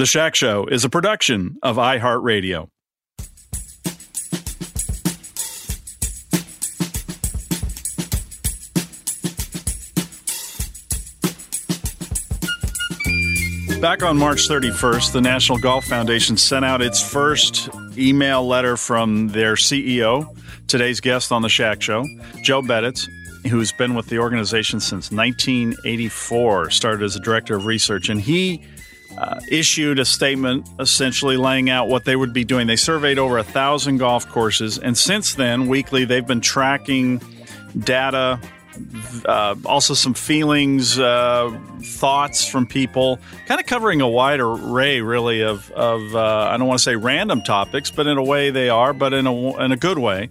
The Shack Show is a production of iHeartRadio. Back on March 31st, the National Golf Foundation sent out its first email letter from their CEO, today's guest on the Shack Show, Joe Beditz, who's been with the organization since 1984, started as a director of research, and he uh, issued a statement essentially laying out what they would be doing. They surveyed over a thousand golf courses, and since then, weekly, they've been tracking data, uh, also some feelings, uh, thoughts from people, kind of covering a wide array, really, of, of uh, I don't want to say random topics, but in a way they are, but in a, in a good way,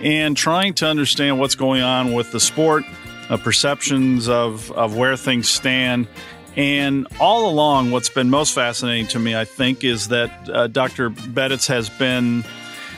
and trying to understand what's going on with the sport. Uh, perceptions of, of where things stand and all along, what's been most fascinating to me, I think, is that uh, Dr. Beditz has been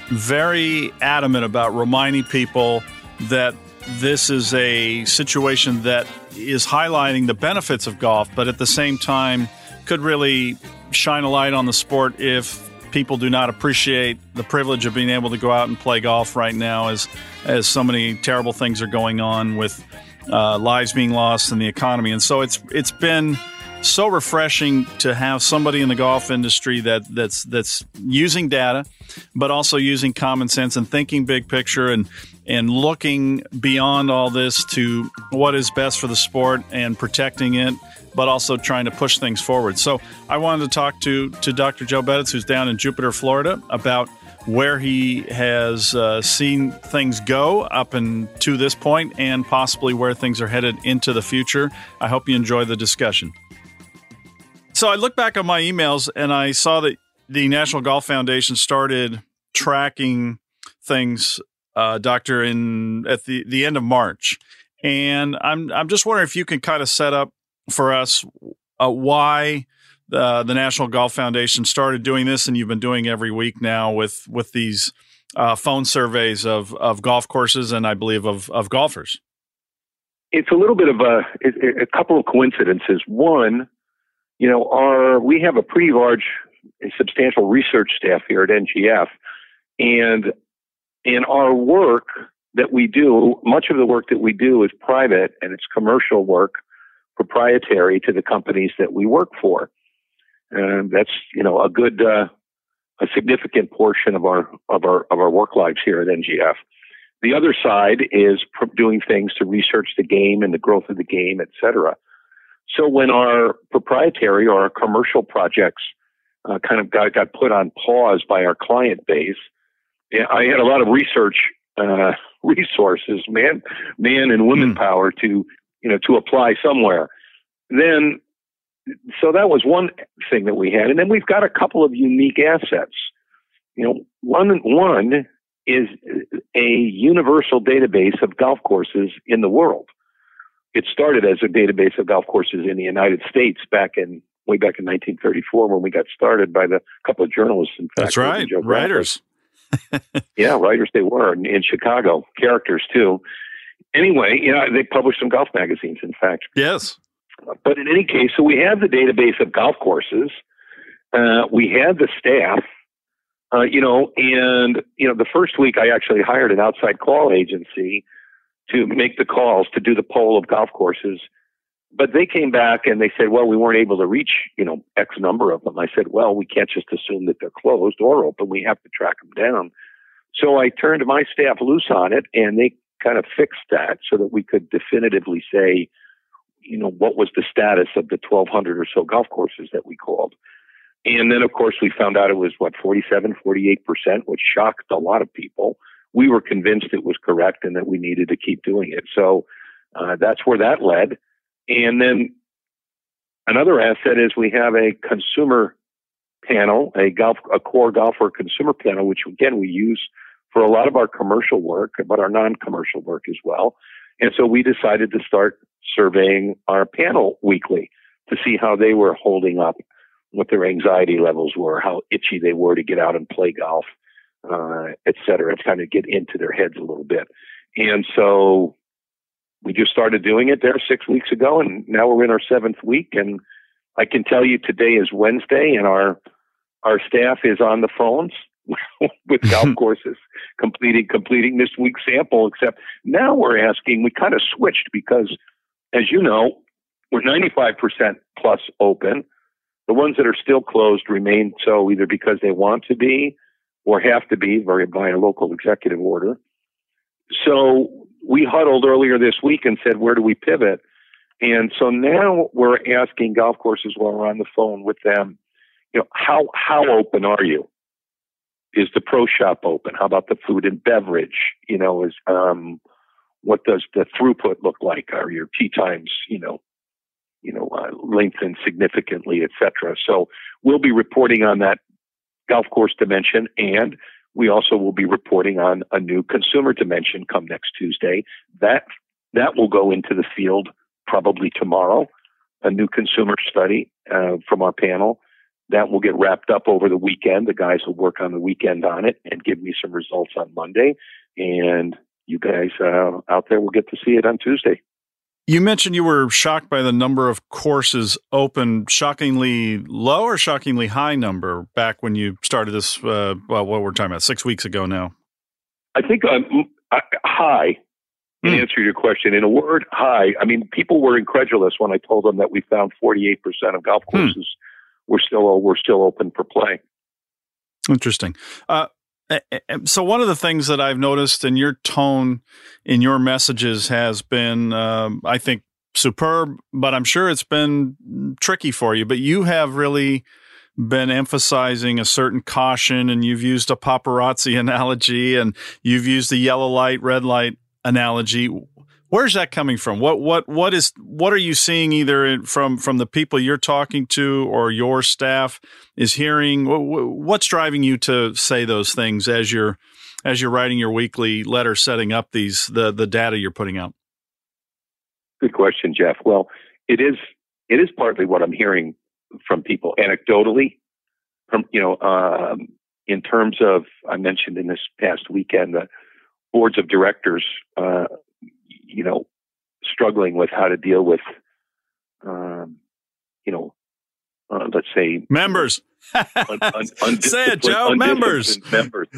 very adamant about reminding people that this is a situation that is highlighting the benefits of golf, but at the same time could really shine a light on the sport if people do not appreciate the privilege of being able to go out and play golf right now as as so many terrible things are going on with uh, lives being lost in the economy. And so it's it's been so refreshing to have somebody in the golf industry that that's that's using data, but also using common sense and thinking big picture and and looking beyond all this to what is best for the sport and protecting it, but also trying to push things forward. So I wanted to talk to to Dr. Joe Beditz, who's down in Jupiter, Florida, about where he has uh, seen things go up and to this point and possibly where things are headed into the future. I hope you enjoy the discussion. So I look back on my emails and I saw that the National Golf Foundation started tracking things, uh, Doctor, in at the, the end of March. And I'm I'm just wondering if you can kind of set up for us uh, why the, the National Golf Foundation started doing this, and you've been doing every week now with with these uh, phone surveys of of golf courses and I believe of of golfers. It's a little bit of a a couple of coincidences. One, you know, our we have a pretty large, substantial research staff here at NGF, and in our work that we do, much of the work that we do is private and it's commercial work, proprietary to the companies that we work for. And that's, you know, a good, uh, a significant portion of our, of our, of our work lives here at NGF. The other side is doing things to research the game and the growth of the game, et cetera. So when our proprietary or our commercial projects uh, kind of got, got put on pause by our client base, I had a lot of research uh, resources, man, man and women mm. power to you know to apply somewhere. Then, so that was one thing that we had, and then we've got a couple of unique assets. You know, one one is a universal database of golf courses in the world. It started as a database of golf courses in the United States back in way back in 1934 when we got started by the couple of journalists. In fact, that's right, writers. yeah, writers they were in, in Chicago, characters too. Anyway, you know, they published some golf magazines, in fact. Yes. But in any case, so we have the database of golf courses, Uh, we had the staff, uh, you know, and you know, the first week I actually hired an outside call agency to make the calls to do the poll of golf courses. But they came back and they said, well, we weren't able to reach, you know, X number of them. I said, well, we can't just assume that they're closed or open. We have to track them down. So I turned my staff loose on it and they kind of fixed that so that we could definitively say, you know, what was the status of the 1,200 or so golf courses that we called. And then, of course, we found out it was what, 47, 48%, which shocked a lot of people. We were convinced it was correct and that we needed to keep doing it. So uh, that's where that led. And then another asset is we have a consumer panel, a golf, a core golfer consumer panel, which again we use for a lot of our commercial work, but our non-commercial work as well. And so we decided to start surveying our panel weekly to see how they were holding up, what their anxiety levels were, how itchy they were to get out and play golf, uh, et cetera, to kind of get into their heads a little bit. And so we just started doing it there six weeks ago, and now we're in our seventh week. And I can tell you today is Wednesday, and our our staff is on the phones with golf courses completing completing this week's sample. Except now we're asking. We kind of switched because, as you know, we're 95% plus open. The ones that are still closed remain so either because they want to be or have to be by a local executive order. So we huddled earlier this week and said, where do we pivot? And so now we're asking golf courses while we're on the phone with them, you know, how how open are you? is the pro shop open? How about the food and beverage? You know, is um, what does the throughput look like? Are your tee times, you know, you know, uh, lengthened significantly, et cetera? So we'll be reporting on that golf course dimension, and we also will be reporting on a new consumer dimension come next Tuesday. That that will go into the field probably tomorrow. A new consumer study uh, from our panel that will get wrapped up over the weekend. The guys will work on the weekend on it and give me some results on Monday. And you guys uh, out there will get to see it on Tuesday. You mentioned you were shocked by the number of courses open, shockingly low or shockingly high number back when you started this. Uh, well, what we're talking about six weeks ago now. I think um, high. In mm. answer to your question, in a word, high. I mean, people were incredulous when I told them that we found 48% of golf hmm. courses mm we're still we're still open for play. Interesting. Uh, so one of the things that I've noticed in your tone in your messages has been, um, I think, superb. But I'm sure it's been tricky for you. But you have really been emphasizing a certain caution, and you've used a paparazzi analogy, and you've used the yellow light, red light analogy where's that coming from? What what what is what are you seeing either from from the people you're talking to or your staff is hearing? What's driving you to say those things as you're as you're writing your weekly letter, setting up these the the data you're putting out? Good question, Geoff. Well, it is it is partly what I'm hearing from people anecdotally. From you know, um, in terms of I mentioned in this past weekend the boards of directors uh, you know, struggling with how to deal with, um, you know, uh, let's say members. un, un, Say it, Joe. Members. Members.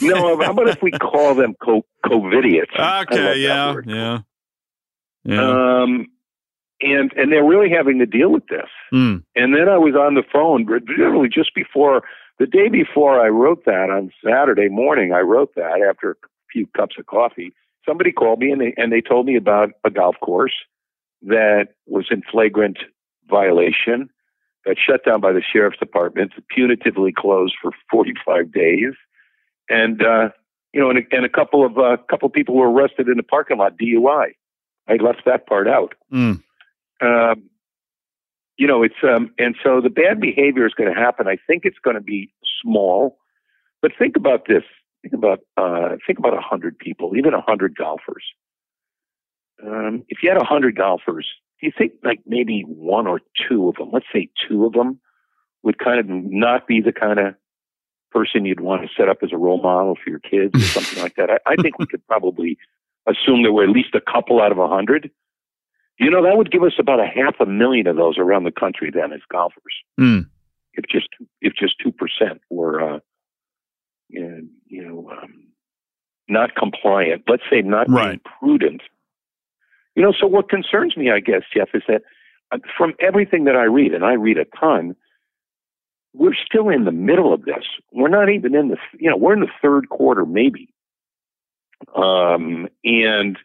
No, how about if we call them co- COVIDiots? Okay. Yeah. Yeah. Yeah. Um, and and they're really having to deal with this. Mm. And then I was on the phone, literally just before the day before I wrote that on Saturday morning. I wrote that after a few cups of coffee somebody called me and they, and they told me about a golf course that was in flagrant violation, got shut down by the sheriff's department, punitively closed for 45 days, and uh, you know, and, and a couple of a uh, couple of people were arrested in the parking lot DUI. I left that part out. Mm. Um, you know, it's um, and so the bad behavior is going to happen. I think it's going to be small, but think about this: think about uh, think about a hundred people, even a hundred golfers. Um, if you had a hundred golfers, do you think like maybe one or two of them, let's say two of them, would kind of not be the kind of person you'd want to set up as a role model for your kids or something like that? I, I think we could probably assume there were at least a couple out of a hundred. You know, that would give us about a half a million of those around the country then as golfers. Mm. If just if just two percent were, uh, you know, um, not compliant. Let's say not right. prudent. You know, so what concerns me, I guess, Geoff, is that uh, from everything that I read, and I read a ton, we're still in the middle of this. We're not even in the, you know, we're in the third quarter, maybe. Um, and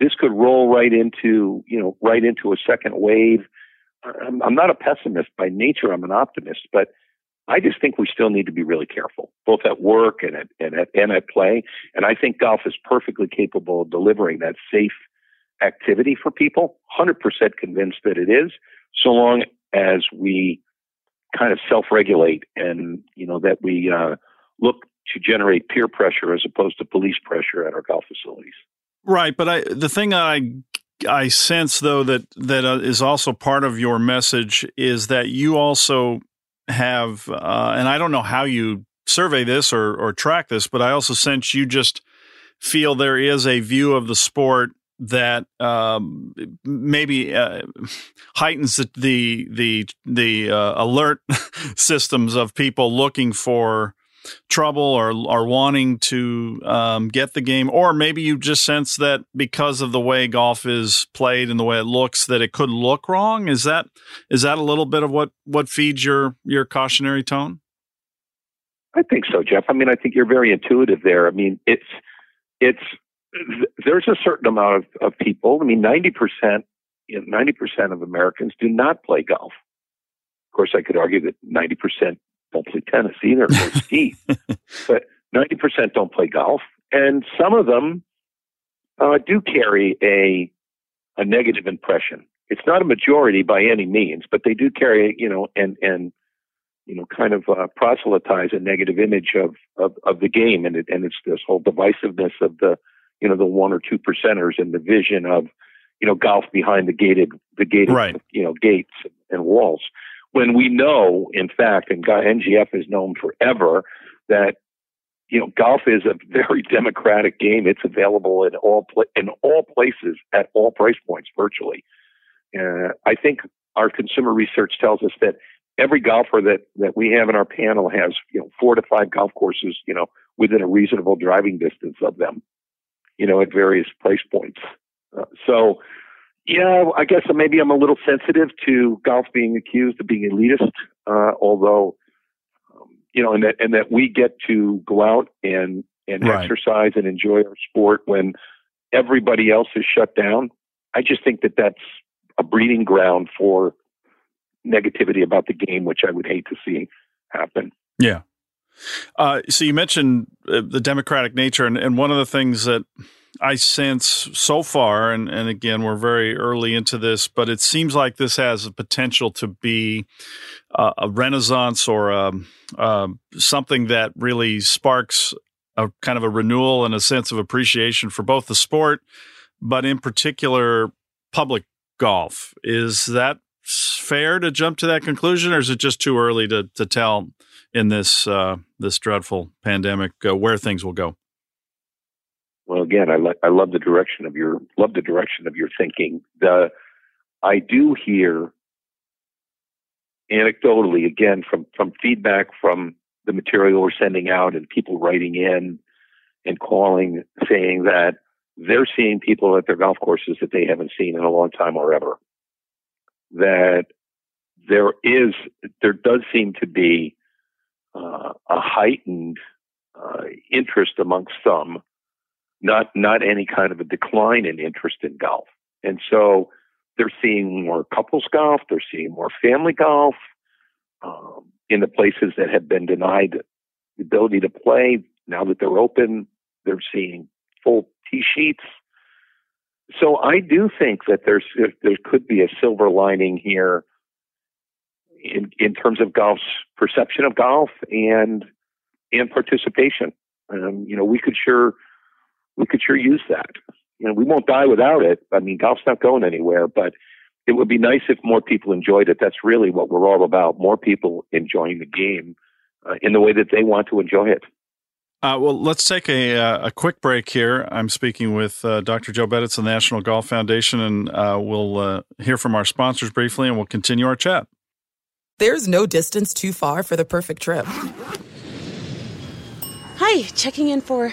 this could roll right into, you know, right into a second wave. I'm, I'm not a pessimist by nature. I'm an optimist, but I just think we still need to be really careful, both at work and at, and at, and at play. And I think golf is perfectly capable of delivering that safe activity for people. 100% convinced that it is, so long as we kind of self-regulate and, you know, that we uh, look to generate peer pressure as opposed to police pressure at our golf facilities. Right, but I the thing I I sense though that that uh, is also part of your message is that you also have, uh, and I don't know how you survey this or or track this, but I also sense you just feel there is a view of the sport that um, maybe uh, heightens the the the, uh, alert systems of people looking for trouble or are wanting to um, get the game, or maybe you just sense that because of the way golf is played and the way it looks, that it could look wrong. Is that is that a little bit of what what feeds your your cautionary tone? I think so, Geoff. I mean, I think you're very intuitive there. I mean, it's it's there's a certain amount of, of people. I mean, ninety percent, ninety percent of Americans do not play golf. Of course, I could argue that ninety percent don't play tennis either or ski. but 90% don't play golf. And some of them uh, do carry a, a negative impression. It's not a majority by any means, but they do carry, you know, and, and, you know, kind of uh, proselytize a negative image of, of, of the game. And, it, and it's this whole divisiveness of the, you know, the one or two percenters and the vision of, you know, golf behind the gated, the gated, right. you know, gates and walls when we know, in fact, and NGF is known forever that you know golf is a very democratic game. It's available in all pla- in all places at all price points virtually. Uh, I think our consumer research tells us that every golfer that that we have in our panel has you know four to five golf courses you know within a reasonable driving distance of them, you know at various price points. Uh, so yeah, I guess maybe I'm a little sensitive to golf being accused of being elitist, uh, although, um, you know, and that, and that we get to go out and, and right. exercise and enjoy our sport when everybody else is shut down. I just think that that's a breeding ground for negativity about the game, which I would hate to see happen. Yeah. Uh, so you mentioned uh, the democratic nature, and, and one of the things that I sense so far, and, and again, we're very early into this, but it seems like this has a potential to be a renaissance or a, um, uh, something that really sparks a kind of a renewal and a sense of appreciation for both the sport, but in particular, public golf. Is that fair to jump to that conclusion, or is it just too early to, to tell in this uh, this dreadful pandemic uh, where things will go? Well, again, I, I love the direction of your love the direction of your thinking. The I do hear anecdotally again from from feedback from the material we're sending out and people writing in and calling saying that they're seeing people at their golf courses that they haven't seen in a long time or ever. That there is there does seem to be uh, a heightened uh, interest amongst some not not any kind of a decline in interest in golf. And so they're seeing more couples golf, they're seeing more family golf um, in the places that have been denied the ability to play. Now that they're open, they're seeing full tee sheets. So I do think that there's there could be a silver lining here in in terms of golf's perception of golf and and participation. Um, you know, we could sure we could sure use that. You know, we won't die without it. I mean, golf's not going anywhere, but it would be nice if more people enjoyed it. That's really what we're all about. More people enjoying the game uh, in the way that they want to enjoy it. Uh, well, let's take a, uh, a quick break here. I'm speaking with uh, Dr. Joe Beditz of the National Golf Foundation, and uh, we'll uh, hear from our sponsors briefly, and we'll continue our chat. There's no distance too far for the perfect trip. Hi, checking in for.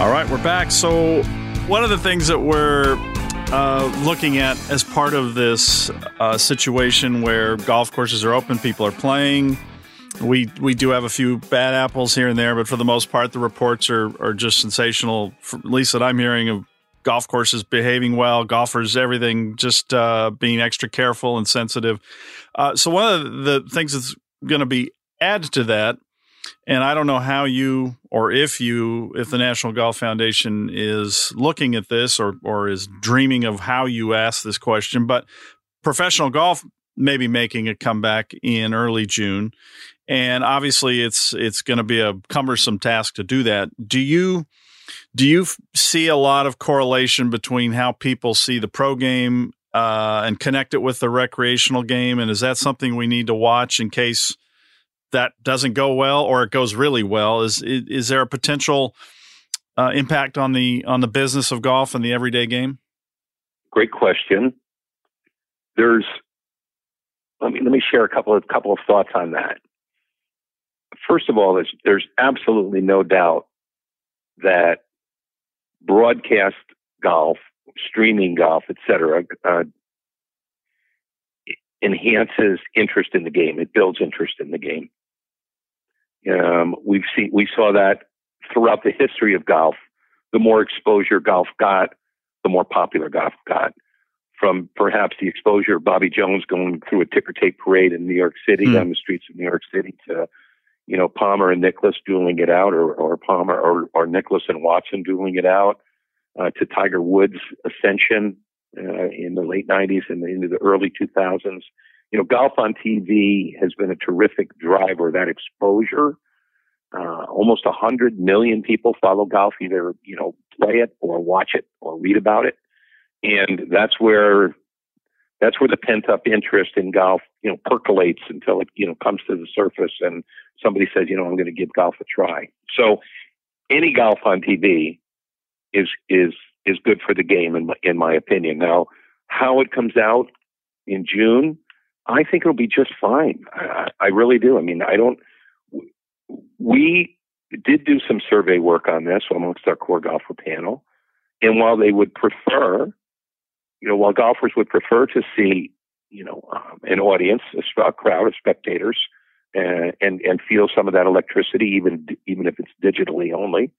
All right, we're back. So, one of the things that we're uh, looking at as part of this uh, situation where golf courses are open, people are playing. We we do have a few bad apples here and there, but for the most part, the reports are are just sensational. At least that I'm hearing of golf courses behaving well, golfers, everything just uh, being extra careful and sensitive. Uh, so one of the things that's going to be added to that and I don't know how you or if you, if the National Golf Foundation is looking at this or, or is dreaming of how you ask this question, but professional golf may be making a comeback in early June. And obviously it's, it's going to be a cumbersome task to do that. Do you, do you see a lot of correlation between how people see the pro game uh, and connect it with the recreational game? And is that something we need to watch in case – that doesn't go well or it goes really well is is, is there a potential uh, impact on the on the business of golf and the everyday game? Great question. There's let me let me share a couple of couple of thoughts on that. First of all there's there's absolutely no doubt that broadcast golf streaming golf etc uh, enhances interest in the game. It builds interest in the game um, we've seen we saw that throughout the history of golf. The more exposure golf got, the more popular golf got. From perhaps the exposure of Bobby Jones going through a ticker tape parade in New York City mm. down the streets of New York City to, you know, Palmer and Nicklaus dueling it out, or, or Palmer or, or Nicklaus and Watson dueling it out, uh, to Tiger Woods' ascension uh, in the late '90s and into the early 2000s you know, golf on TV has been a terrific driver. That exposure, uh, almost a hundred million people follow golf, either you know play it or watch it or read about it, and that's where that's where the pent up interest in golf, you know, percolates until it you know comes to the surface, and somebody says, you know, I'm going to give golf a try. So, any golf on TV is is is good for the game, in my, in my opinion. Now, how it comes out in June I think it'll be just fine. I, I really do. I mean, I don't. We did do some survey work on this amongst our core golfer panel, and while they would prefer, you know, while golfers would prefer to see, you know, um, an audience, a crowd of spectators, and, and and feel some of that electricity, even even if it's digitally only,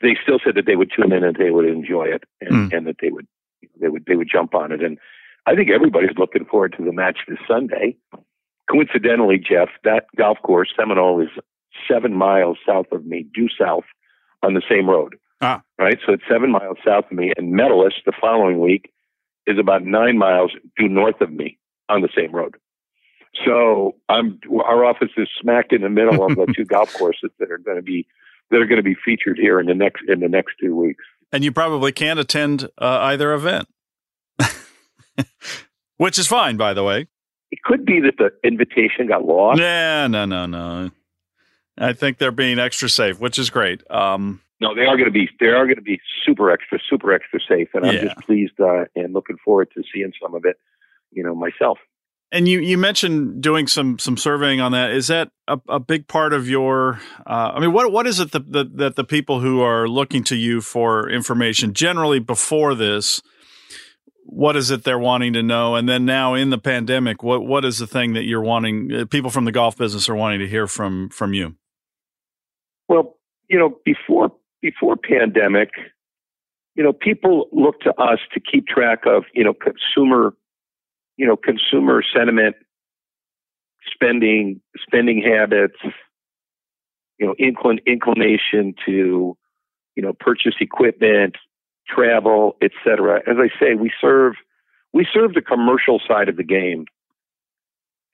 they still said that they would tune in and they would enjoy it, and, mm. and that they would they would they would jump on it. And I think everybody's looking forward to the match this Sunday. Coincidentally, Geoff, that golf course, Seminole, is seven miles south of me, due south on the same road. Ah. Right? So it's seven miles south of me. And Medalist the following week is about nine miles due north of me on the same road. So I'm our office is smack in the middle of the two golf courses that are going to be that are going to be featured here in the next in the next two weeks. And you probably can't attend uh, either event, which is fine, by the way. It could be that the invitation got lost. Nah, no, no, no. I think they're being extra safe, which is great. Um, no, they are going to be they are going to be super extra, super extra safe, and I'm Yeah. just pleased uh, and looking forward to seeing some of it. You know, myself. and you, you mentioned doing some some surveying on that. Is that a, a big part of your? Uh, I mean, what what is it that the, that the people who are looking to you for information generally before this? What is it they're wanting to know? And then now in the pandemic, what what is the thing that you're wanting? Uh, people from the golf business are wanting to hear from from you. Well, you know, before before pandemic, you know, people look to us to keep track of you know consumer, you know, consumer sentiment, spending spending habits, you know, inclin, inclination to you know purchase equipment, travel, etc. As I say, we serve we serve the commercial side of the game,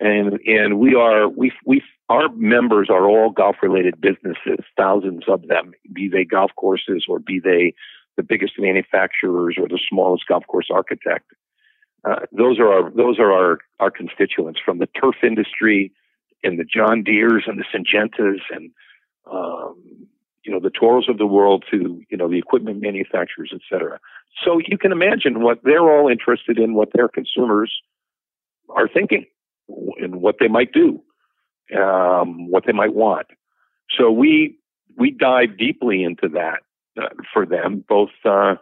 and and we are we we our members are all golf related businesses, thousands of them, be they golf courses or be they the biggest manufacturers or the smallest golf course architect. Uh, those are our those are our our constituents from the turf industry and the John Deeres and the Syngentas and um, you know the Toros of the world to you know the equipment manufacturers, et cetera. So you can imagine what they're all interested in, what their consumers are thinking, and what they might do, um, what they might want. So we we dive deeply into that uh, for them, both uh,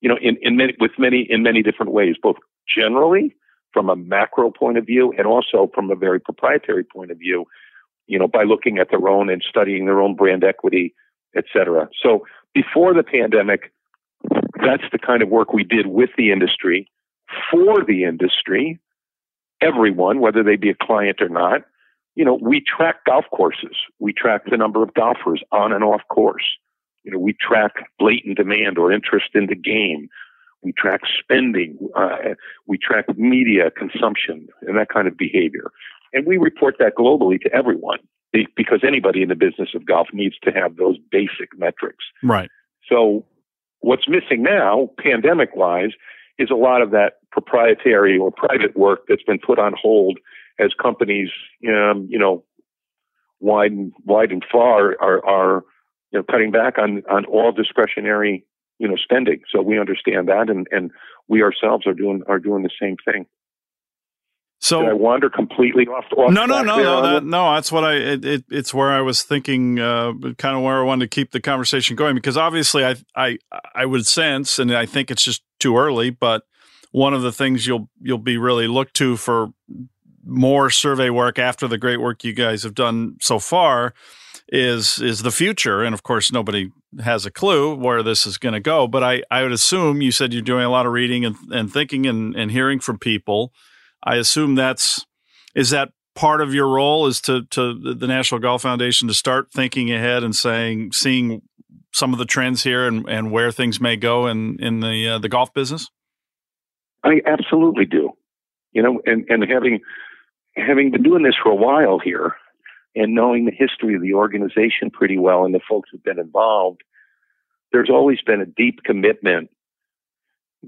you know in, in many with many in many different ways, both generally from a macro point of view and also from a very proprietary point of view. You know, by looking at their own and studying their own brand equity, et cetera. So before the pandemic, that's the kind of work we did with the industry, for the industry, everyone, whether they be a client or not. You know, we track golf courses. We track the number of golfers on and off course. You know, we track latent demand or interest in the game. We track spending. Uh, we track media consumption and that kind of behavior. And we report that globally to everyone because anybody in the business of golf needs to have those basic metrics. Right. So what's missing now, pandemic wise, is a lot of that proprietary or private work that's been put on hold as companies, um, you know, wide and wide and far are, are you know cutting back on on all discretionary you know spending. So we understand that, and and we ourselves are doing are doing the same thing. So Did I wander completely off? off no, no, no, no, that, no. That's what I. It, it, it's where I was thinking, uh, kind of where I wanted to keep the conversation going because obviously, I, I, I would sense, and I think it's just too early. But one of the things you'll you'll be really looked to for more survey work after the great work you guys have done so far is is the future, and of course, nobody has a clue where this is going to go. But I, I would assume you said you're doing a lot of reading and, and thinking and, and hearing from people. I assume that's is that part of your role is to to the National Golf Foundation to start thinking ahead and saying seeing some of the trends here and, and where things may go in in the uh, the golf business. I absolutely do. You know, and, and having having been doing this for a while here and knowing the history of the organization pretty well and the folks who've been involved, there's always been a deep commitment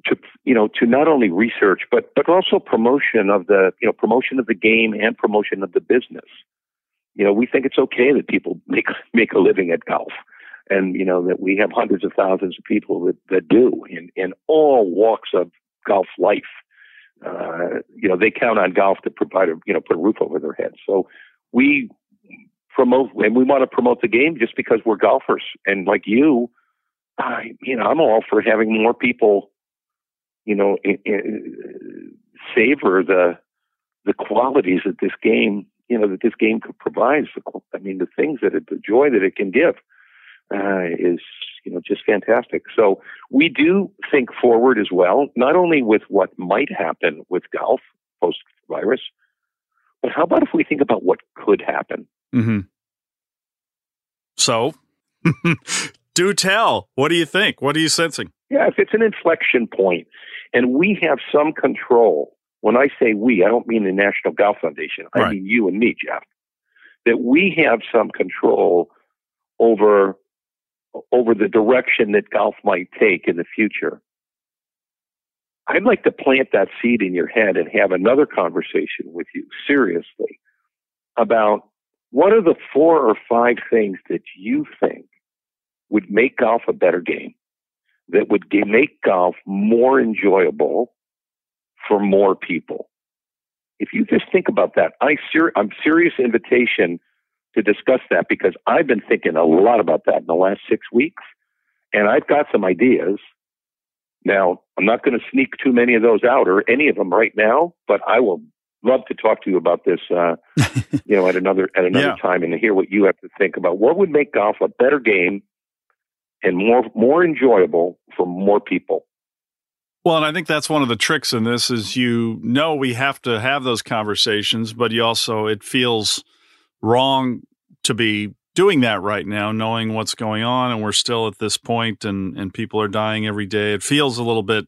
to you know to not only research but but also promotion of the you know promotion of the game and promotion of the business. You know, we think it's okay that people make make a living at golf. And you know that we have hundreds of thousands of people that, that do in, in all walks of golf life. Uh, you know, they count on golf to provide a, you know, put a roof over their heads. So we promote, and we want to promote the game just because we're golfers. And like you, I, you know, I'm all for having more people, you know, i i savor the, the qualities that this game, you know, that this game could provides. I mean, the things that it, the joy that it can give uh, is you know just fantastic. So we do think forward as well, not only with what might happen with golf post virus, but how about if we think about what could happen? Mm-hmm. So, do tell. What do you think? What are you sensing? Yeah, if it's an inflection point, and we have some control. When I say we, I don't mean the National Golf Foundation. I Right. mean you and me, Geoff. That we have some control over over the direction that golf might take in the future. I'd like to plant that seed in your head and have another conversation with you seriously about what are the four or five things that you think would make golf a better game, that would make golf more enjoyable for more people. If you just think about that, I ser- I'm serious invitation to discuss that because I've been thinking a lot about that in the last six weeks, and I've got some ideas. Now, I'm not going to sneak too many of those out or any of them right now, but I will love to talk to you about this, uh, you know, at another at another yeah. time and to hear what you have to think about what would make golf a better game and more more enjoyable for more people. Well, and I think that's one of the tricks in this is you know we have to have those conversations, but you also it feels wrong to be doing that right now, knowing what's going on, and we're still at this point, and and people are dying every day. It feels a little bit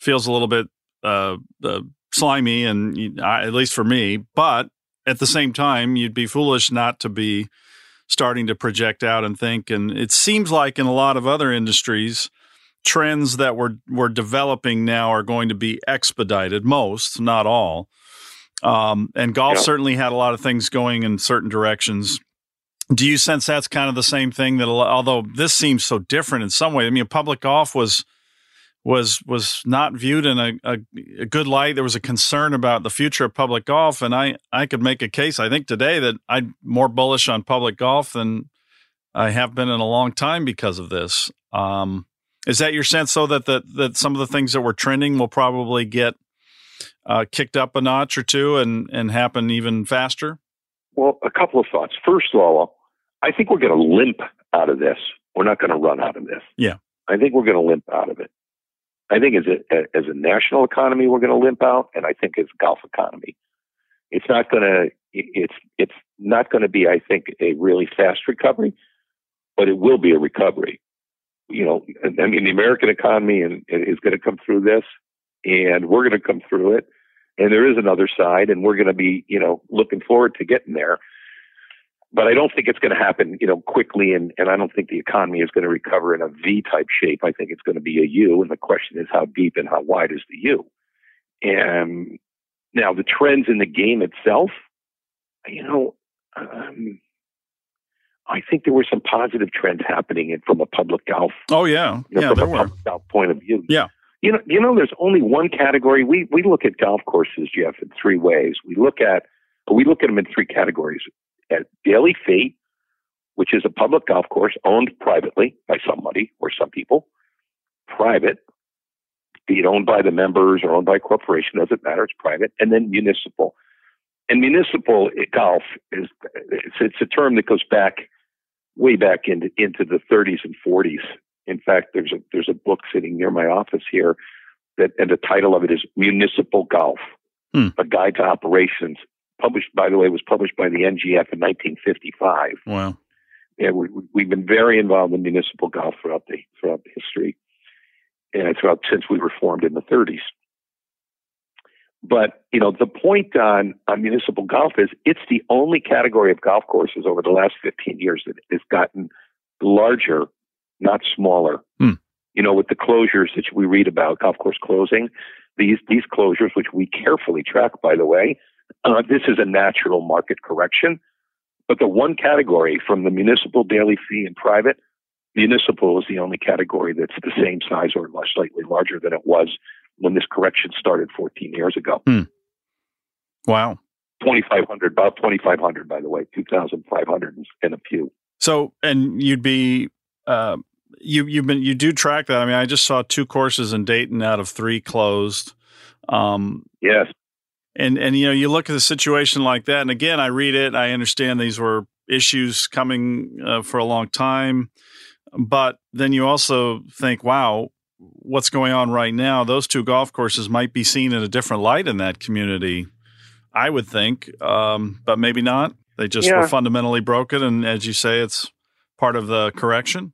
feels a little bit uh, uh, slimy, and uh, at least for me. But at the same time, you'd be foolish not to be starting to project out and think. And it seems like in a lot of other industries, trends that we're we're developing now are going to be expedited. Most, not all. Um, and golf yeah. certainly had a lot of things going in certain directions. Do you sense that's kind of the same thing that although this seems so different in some way? I mean, public golf was was was not viewed in a, a, a, good light. There was a concern about the future of public golf, and I I could make a case. I think today that I'm more bullish on public golf than I have been in a long time because of this. Um, is that your sense, though, that that that some of the things that were trending will probably get uh, kicked up a notch or two and and happen even faster? Well, a couple of thoughts. First of all, I think we're going to limp out of this. We're not going to run out of this. Yeah. I think we're going to limp out of it. I think as a as a national economy, we're going to limp out, and I think as golf economy, it's not going to it's it's not going to be, I think, a really fast recovery, but it will be a recovery. You know, I mean, the American economy and, is going to come through this, and we're going to come through it, and there is another side, and we're going to be, you know, looking forward to getting there but I don't think it's going to happen, you know, quickly, and, and I don't think the economy is going to recover in a V type shape. I think it's going to be a U, and the question is how deep and how wide is the U? And now the trends in the game itself, you know, um, I think there were some positive trends happening from a public golf. Oh yeah, you know, yeah, from there a were. public golf point of view. Yeah. You know, you know, there's only one category. We we look at golf courses, Geoff, in three ways. We look at we look at them in three categories at Daily Fee, which is a public golf course owned privately by somebody or some people, private, be it owned by the members or owned by a corporation, doesn't matter, it's private, and then municipal. And municipal golf is it's, it's a term that goes back way back into into the 30s and 40s. In fact, there's a there's a book sitting near my office here that and the title of it is Municipal Golf, hmm. a guide to operations published, by the way, was published by the NGF in 1955. Wow. Yeah, we, have been very involved in municipal golf throughout the throughout the history, and throughout since we were formed in the 30s. But you know, the point on on municipal golf is it's the only category of golf courses over the last 15 years that has gotten larger, not smaller. Hmm. You know, with the closures that we read about, golf course closing, these these closures, which we carefully track, by the way, uh, this is a natural market correction. But the one category from the municipal daily Fee and private, municipal is the only category that's the same size or slightly larger than it was when this correction started 14 years ago. Hmm. Wow. 2,500, about 2,500, by the way, 2,500 and a few. So, and you'd be, uh, you, you've been, you do track that. I mean, I just saw two courses in Dayton out of three closed. Um, yes and and you know you look at a situation like that and again i read it i understand these were issues coming uh, for a long time but then you also think wow what's going on right now? Those two golf courses might be seen in a different light in that community i would think um, but maybe not. They just yeah. were fundamentally broken and as you say it's part of the correction.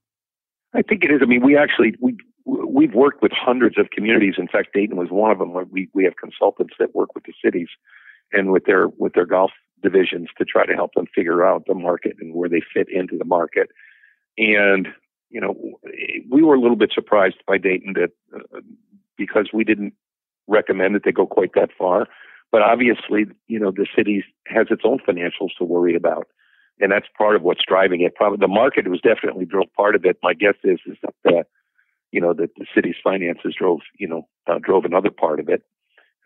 I think it is. I mean we actually we we've worked with hundreds of communities. In fact, Dayton was one of them. We we have consultants that work with the cities and with their with their golf divisions to try to help them figure out the market and where they fit into the market. And you know, we were a little bit surprised by Dayton that uh, because we didn't recommend that they go quite that far. But obviously, you know, the city has its own financials to worry about, and that's part of what's driving it. Probably the market was definitely part of it. My guess is is that the, you know, that the city's finances drove, you know, uh, drove another part of it.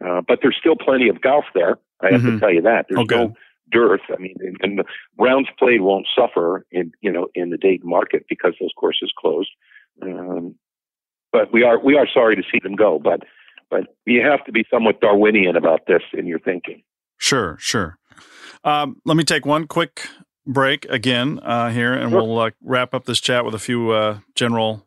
Uh, but there's still plenty of golf there. I have mm-hmm. to tell you that. There's okay. no dearth. I mean, and, and the rounds played won't suffer in you know in the Dayton market because those courses closed. Um, but we are we are sorry to see them go. But but you have to be somewhat Darwinian about this in your thinking. Sure, sure. Um, let me take one quick break again uh, here, and sure. we'll uh, wrap up this chat with a few uh, general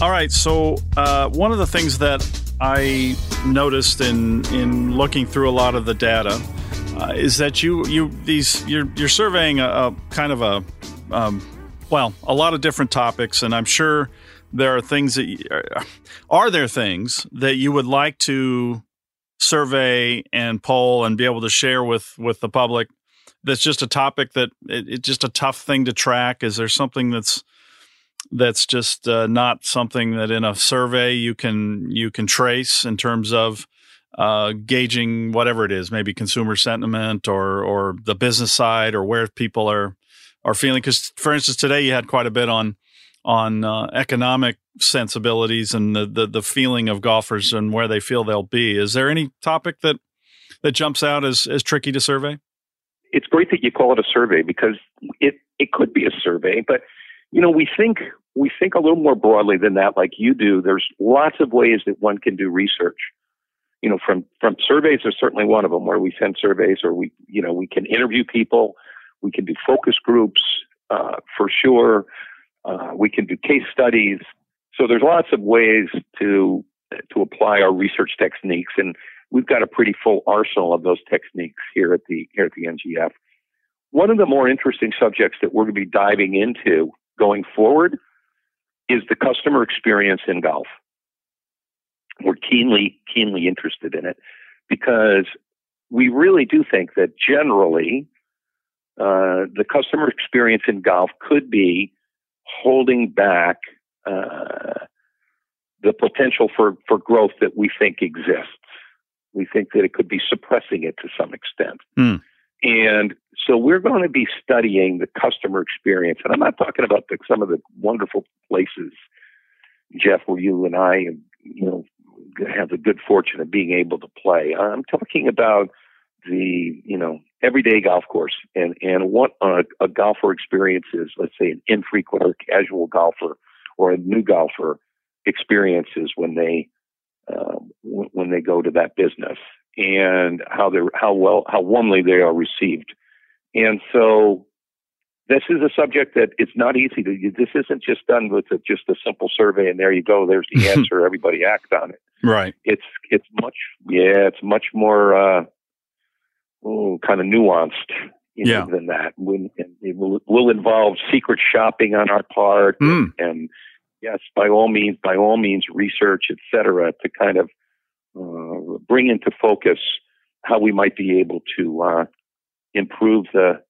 All right. So uh, one of the things that I noticed in in looking through a lot of the data uh, is that you you these you're you're surveying a, a kind of a um, well a lot of different topics, and I'm sure there are things that you, are there things that you would like to survey and poll and be able to share with with the public. That's just a topic that it, it's just a tough thing to track. Is there something that's that's just uh, not something that in a survey you can you can trace in terms of uh, gauging whatever it is, maybe consumer sentiment or or the business side or where people are are feeling. Because for instance, today you had quite a bit on on uh, economic sensibilities and the, the the feeling of golfers and where they feel they'll be. Is there any topic that that jumps out as as tricky to survey? It's great that you call it a survey because it it could be a survey, but you know, we think we think a little more broadly than that, like you do. There's lots of ways that one can do research. You know, from from surveys are certainly one of them where we send surveys, or we you know we can interview people, we can do focus groups uh, for sure. Uh, we can do case studies. So there's lots of ways to to apply our research techniques, and we've got a pretty full arsenal of those techniques here at the here at the NGF. One of the more interesting subjects that we're going to be diving into going forward is the customer experience in golf. We're keenly, keenly interested in it because we really do think that generally uh, the customer experience in golf could be holding back uh, the potential for, for growth that we think exists. We think that it could be suppressing it to some extent. Mm. And so we're going to be studying the customer experience. And I'm not talking about the, some of the wonderful places, Geoff, where you and I, you know, have the good fortune of being able to play. I'm talking about the, you know, everyday golf course and, and what a, a golfer experiences, let's say an infrequent or casual golfer or a new golfer experiences when they, uh, w- when they go to that business and how they how well how warmly they are received. And so this is a subject that it's not easy to this isn't just done with a, just a simple survey and there you go there's the answer everybody acts on it Right. It's it's much yeah, it's much more uh, oh, kind of nuanced you know, Yeah. than that. And it will, will involve secret shopping on our part, Mm. and, and yes, by all means, by all means, research, et cetera, to kind of uh, bring into focus how we might be able to uh, improve the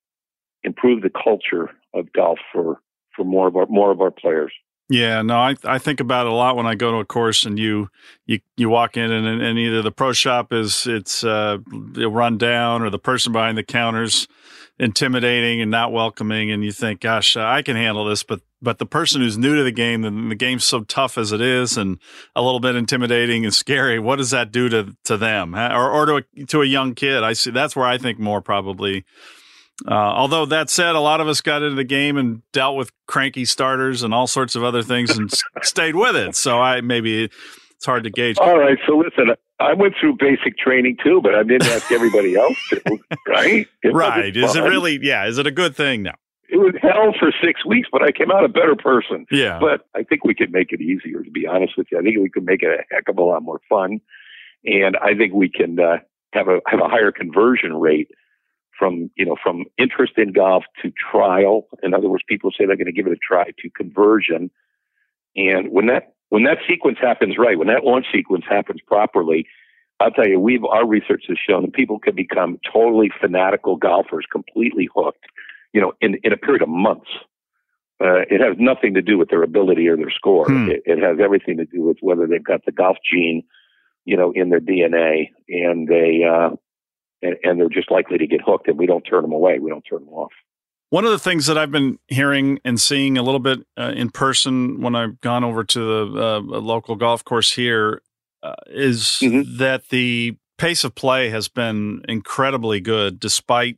improve the culture of golf for for more of our more of our players. Yeah, no, I I think about it a lot when I go to a course and you you you walk in and, and either the pro shop is it's uh, run down or the person behind the counters intimidating and not welcoming, and you think, gosh, I can handle this, but but the person who's new to the game the game's so tough as it is and a little bit intimidating and scary, what does that do to to them or or to a, to a young kid? I see that's where I think more probably. Uh, although that said, a lot of us got into the game and dealt with cranky starters and all sorts of other things and stayed with it. So I maybe it's hard to gauge. All right, so listen, I went through basic training too, but I didn't ask everybody else to, right? It right? Is it really? Yeah. Is it a good thing? No. It was hell for six weeks, but I came out a better person. Yeah. But I think we could make it easier, to be honest with you. I think we could make it a heck of a lot more fun, and I think we can uh, have a have a higher conversion rate from you know from interest in golf to trial. In other words, people say they're going to give it a try to conversion, and when that when that sequence happens right, when that launch sequence happens properly, I'll tell you, we've our research has shown that people can become totally fanatical golfers, completely hooked, you know, in in a period of months. Uh, it has nothing to do with their ability or their score. Hmm. It, it has everything to do with whether they've got the golf gene, you know, in their DNA, and they uh, and, and they're just likely to get hooked. And we don't turn them away. We don't turn them off. One of the things that I've been hearing and seeing a little bit uh, in person when I've gone over to the uh, local golf course here uh, is Mhm. that the pace of play has been incredibly good, despite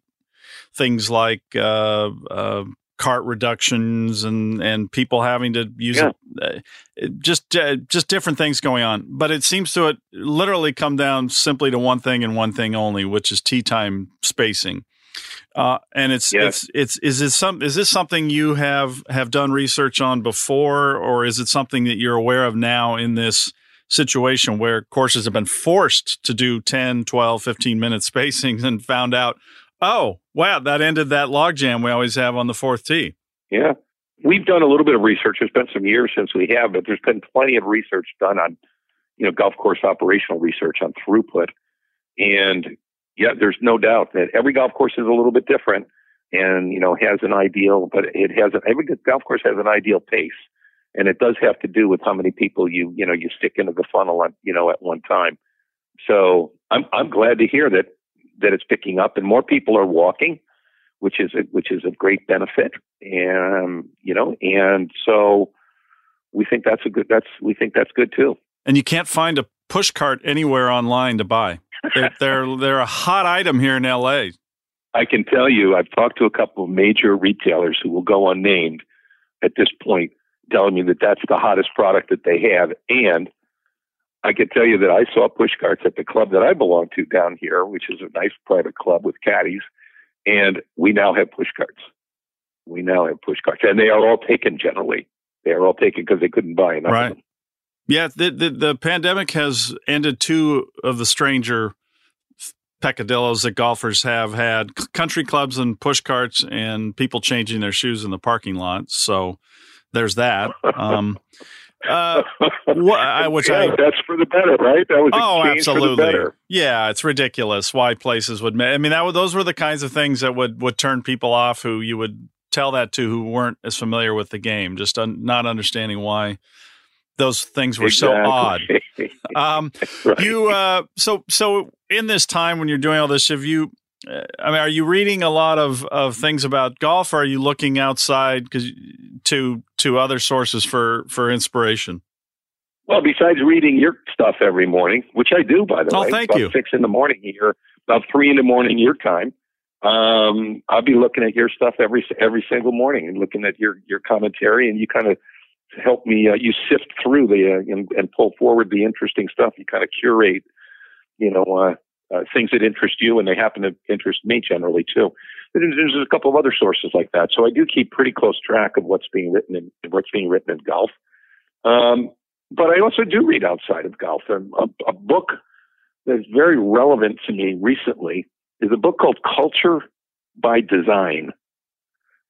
things like uh, uh, cart reductions and and people having to use Yeah. it, uh, just uh, just different things going on. But it seems to it literally come down simply to one thing and one thing only, which is tee time spacing. Uh, and it's Yes. it's it's is it some is this something you have have done research on before, or is it something that you're aware of now in this situation where courses have been forced to do 10, 12, 15 minute spacings and found out, oh, wow, that ended that logjam we always have on the fourth tee. Yeah. We've done a little bit of research. It's been some years since we have, but there's been plenty of research done on, you know, golf course operational research on throughput. And yeah, there's no doubt that every golf course is a little bit different and, you know, has an ideal, but it has, every golf course has an ideal pace. And it does have to do with how many people you, you know, you stick into the funnel you know, at one time. So I'm, I'm glad to hear that, that it's picking up and more people are walking which is a, which is a great benefit, and you know, and so we think that's a good. That's we think that's good too. And you can't find a push cart anywhere online to buy. They're, they're, they're a hot item here in LA. I can tell you, I've talked to a couple of major retailers who will go unnamed at this point, telling me that that's the hottest product that they have, and I can tell you that I saw push carts at the club that I belong to down here, which is a nice private club with caddies, and we now have push carts. We now have push carts, and they are all taken generally. They are all taken because they couldn't buy enough Right. Yeah, the, the the pandemic has ended two of the stranger peccadillos that golfers have had: country clubs and push carts, and people changing their shoes in the parking lot. So there's that. Um, uh, wha- I- which yeah, I- that's for the better, right? That was oh, change for the absolutely. better. Yeah, it's ridiculous why places would. ma- I mean, that would, those were the kinds of things that would would turn people off who you would tell that to who weren't as familiar with the game, just un, not understanding why those things were so odd. Um, Right. you uh, so so in this time when you're doing all this, have you? Uh, I mean, are you reading a lot of, of things about golf? Or are you looking outside because to to other sources for for inspiration? Well, besides reading your stuff every morning, which I do, by the Oh, way, thank about you. six in the morning here, about three in the morning your time. Um, I'll be looking at your stuff every every single morning and looking at your your commentary, and you kind of help me. Uh, you sift through the uh, and, and pull forward the interesting stuff. You kind of curate, you know, uh, uh, things that interest you, and they happen to interest me generally too. There's, a couple of other sources like that, so I do keep pretty close track of what's being written in what's being written in golf. Um, but I also do read outside of golf. A, a book that's very relevant to me recently is a book called Culture by Design.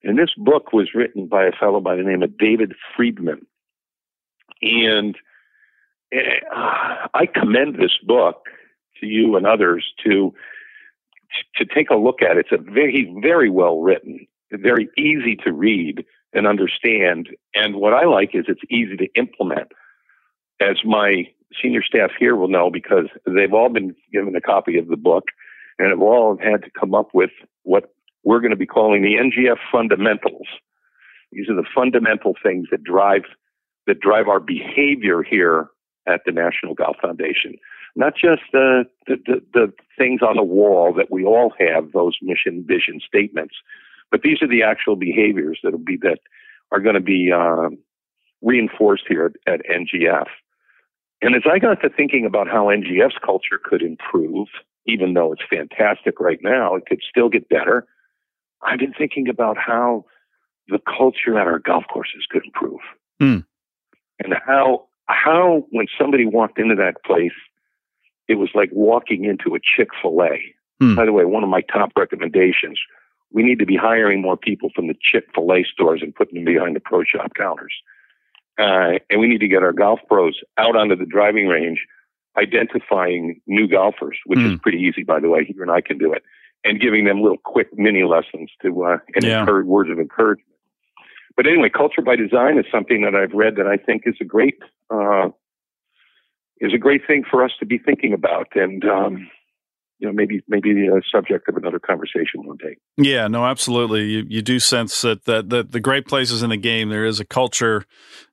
And this book was written by a fellow by the name of David Friedman. And uh, I commend this book to you and others to to take a look at. It's a very very well written, very easy to read and understand. And what I like is it's easy to implement. As my senior staff here will know, because they've all been given a copy of the book and have all had to come up with what we're going to be calling the NGF fundamentals. These are the fundamental things that drive that drive our behavior here at the National Golf Foundation. Not just the, the, the, the things on the wall that we all have, those mission, vision statements, but these are the actual behaviors that'll be that are going to be uh, reinforced here at, at NGF. And as I got to thinking about how NGF's culture could improve, even though it's fantastic right now, it could still get better. I've been thinking about how the culture at our golf courses could improve. Mm. And how how when somebody walked into that place, it was like walking into a Chick fil A. Mm. By the way, one of my top recommendations we need to be hiring more people from the Chick fil A stores and putting them behind the pro shop counters. Uh, and we need to get our golf pros out onto the driving range, identifying new golfers, which mm. is pretty easy, by the way. You and I can do it, and giving them little quick mini lessons to uh, and yeah. encourage words of encouragement. But anyway, culture by design is something that I've read that I think is a great uh, is a great thing for us to be thinking about, and um, you know maybe maybe the subject of another conversation one day. Yeah, no, absolutely. You you do sense that that, that the great places in the game there is a culture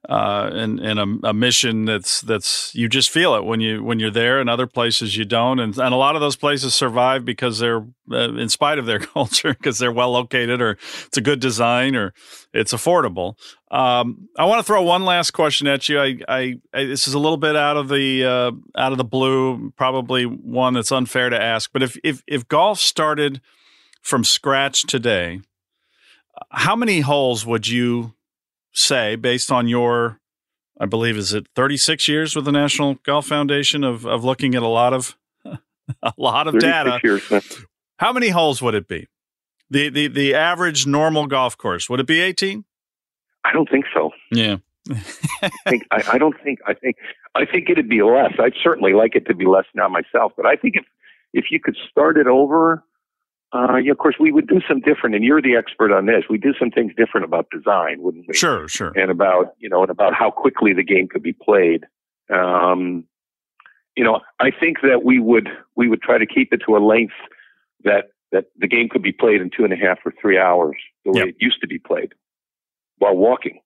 uh, and and a, a, mission that's that's you just feel it when you when you're there, and other places you don't, and and a lot of those places survive because they're uh, in spite of their culture because they're well located or it's a good design or it's affordable. Um, I want to throw one last question at you. I, I, I this is a little bit out of the uh, out of the blue, probably one that's unfair to ask. But if if if golf started from scratch today, how many holes would you say, based on your, I believe, is it 36 years with the National Golf Foundation of of looking at a lot of a lot of data? How many holes would it be? The the the average normal golf course would it be 18? I don't think so. Yeah. I, think, I, I don't think I think I think it'd be less. I'd certainly like it to be less now myself, but I think if if you could start it over, uh, yeah, of course we would do some different. And you're the expert on this. We do some things different about design, wouldn't we? Sure, sure. And about you know, and about how quickly the game could be played. Um, you know, I think that we would we would try to keep it to a length that that the game could be played in two and a half or three hours, the way Yep. it used to be played, while walking.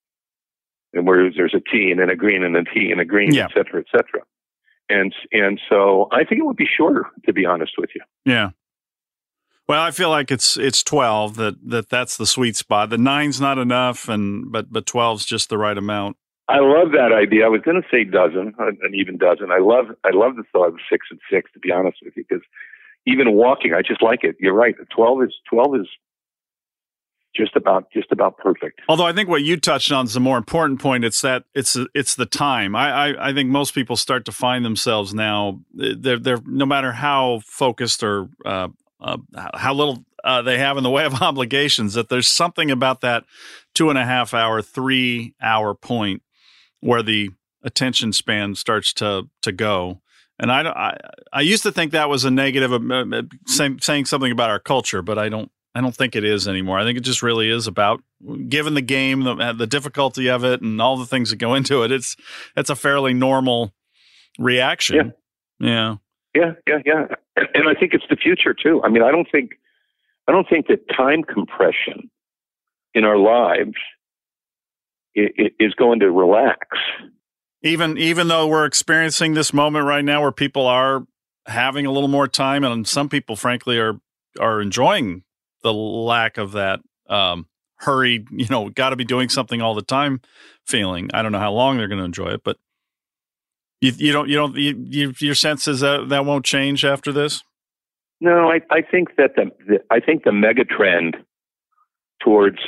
And where there's a tee and then a green and a tee and a green, Yeah. et cetera, et cetera. And and so I think it would be shorter, to be honest with you. Yeah. Well, I feel like it's it's 12 that that that's the sweet spot. The 9's not enough and but but 12's just the right amount. I love that idea. I was going to say dozen, an an even dozen. I love I love the thought of six and six, to be honest with you, because even walking, I just like it. You're right. Twelve is twelve is just about just about perfect. Although I think what you touched on is the more important point. It's that it's it's the time. I, I, I think most people start to find themselves now. They're they're no matter how focused or uh, uh, how little uh, they have in the way of obligations, that there's something about that two and a half hour, three hour point where the attention span starts to to go. And I, I, I used to think that was a negative, uh, saying, saying something about our culture, but I don't I don't think it is anymore. I think it just really is about given the game, the, the difficulty of it, and all the things that go into it. It's it's a fairly normal reaction. Yeah. Yeah, yeah, yeah. And, and I think it's the future too. I mean, I don't think I don't think that time compression in our lives is going to relax. Even even though we're experiencing this moment right now where people are having a little more time, and some people, frankly, are are enjoying the lack of that um, hurried, you know, got to be doing something all the time feeling. I don't know how long they're going to enjoy it, but you, you don't you don't you, you, your sense is that that won't change after this. No, I, I think that the, the I think the mega trend towards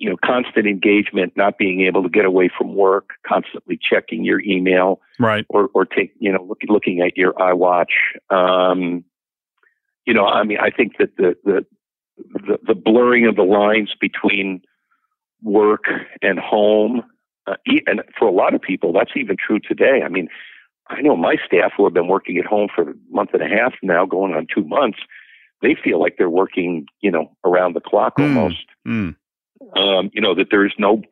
you know, constant engagement, not being able to get away from work, constantly checking your email, right, or or take you know look, looking at your iWatch. Um, you know, I mean, I think that the the the, the blurring of the lines between work and home, uh, and for a lot of people, that's even true today. I mean, I know my staff who have been working at home for a month and a half now, going on two months. They feel like they're working, you know, around the clock Mm. almost. Mm. Um, you know that there's no,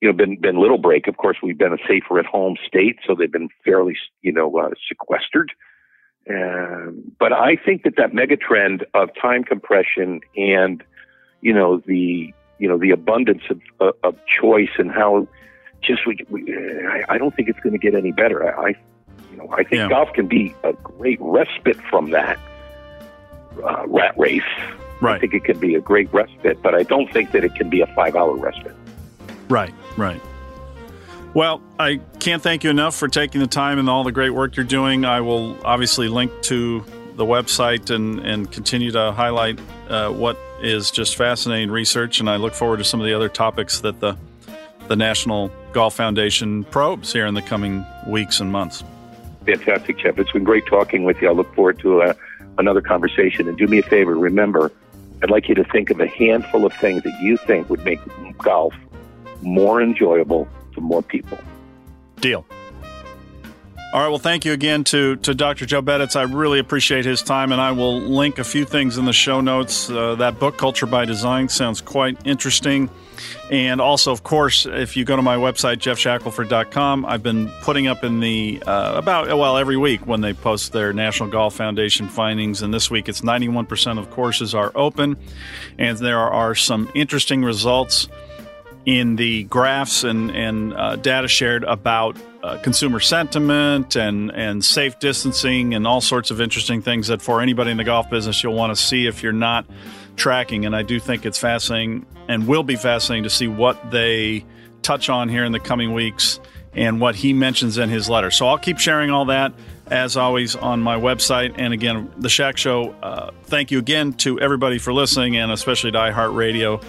you know, been been little break. Of course, we've been a safer at home state, so they've been fairly, you know, uh, sequestered. Um, but I think that that mega trend of time compression and, you know, the you know the abundance of of, of choice and how just we, we I, I don't think it's going to get any better. I, I you know I think Yeah. golf can be a great respite from that uh, rat race. I think it can be a great respite, but I don't think that it can be a five hour respite. right, right. Well, I can't thank you enough for taking the time and all the great work you're doing. I will obviously link to the website and, and continue to highlight uh, what is just fascinating research. And I look forward to some of the other topics that the the National Golf Foundation probes here in the coming weeks and months. Fantastic, Geoff. It's been great talking with you. I look forward to uh, another conversation. And do me a favor, remember, I'd like you to think of a handful of things that you think would make golf more enjoyable to more people. Deal. All right. Well, thank you again to, to Dr. Joe Beditz. I really appreciate his time, and I will link a few things in the show notes. Uh, that book, Culture by Design, sounds quite interesting. And also, of course, if you go to my website, geoffshackelford.com, I've been putting up in the uh, about, well, every week when they post their National Golf Foundation findings. And this week it's 91% of courses are open. And there are some interesting results in the graphs and, and uh, data shared about uh, consumer sentiment and, and safe distancing and all sorts of interesting things that for anybody in the golf business you'll want to see if you're not tracking. And I do think it's fascinating and will be fascinating to see what they touch on here in the coming weeks and what he mentions in his letter. So I'll keep sharing all that as always on my website. And again, The Shack Show, uh, thank you again to everybody for listening and especially to iHeartRadio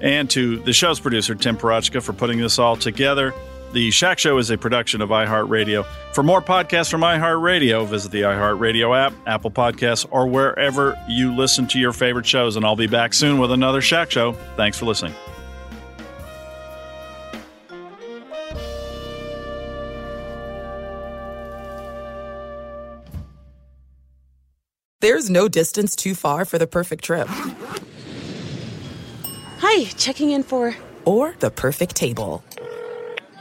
and to the show's producer, Tim Parachka, for putting this all together. The Shack Show is a production of iHeartRadio. For more podcasts from iHeartRadio, visit the iHeartRadio app, Apple Podcasts, or wherever you listen to your favorite shows. And I'll be back soon with another Shack Show. Thanks for listening. There's no distance too far for the perfect trip. Hi, checking in for. Or the perfect table.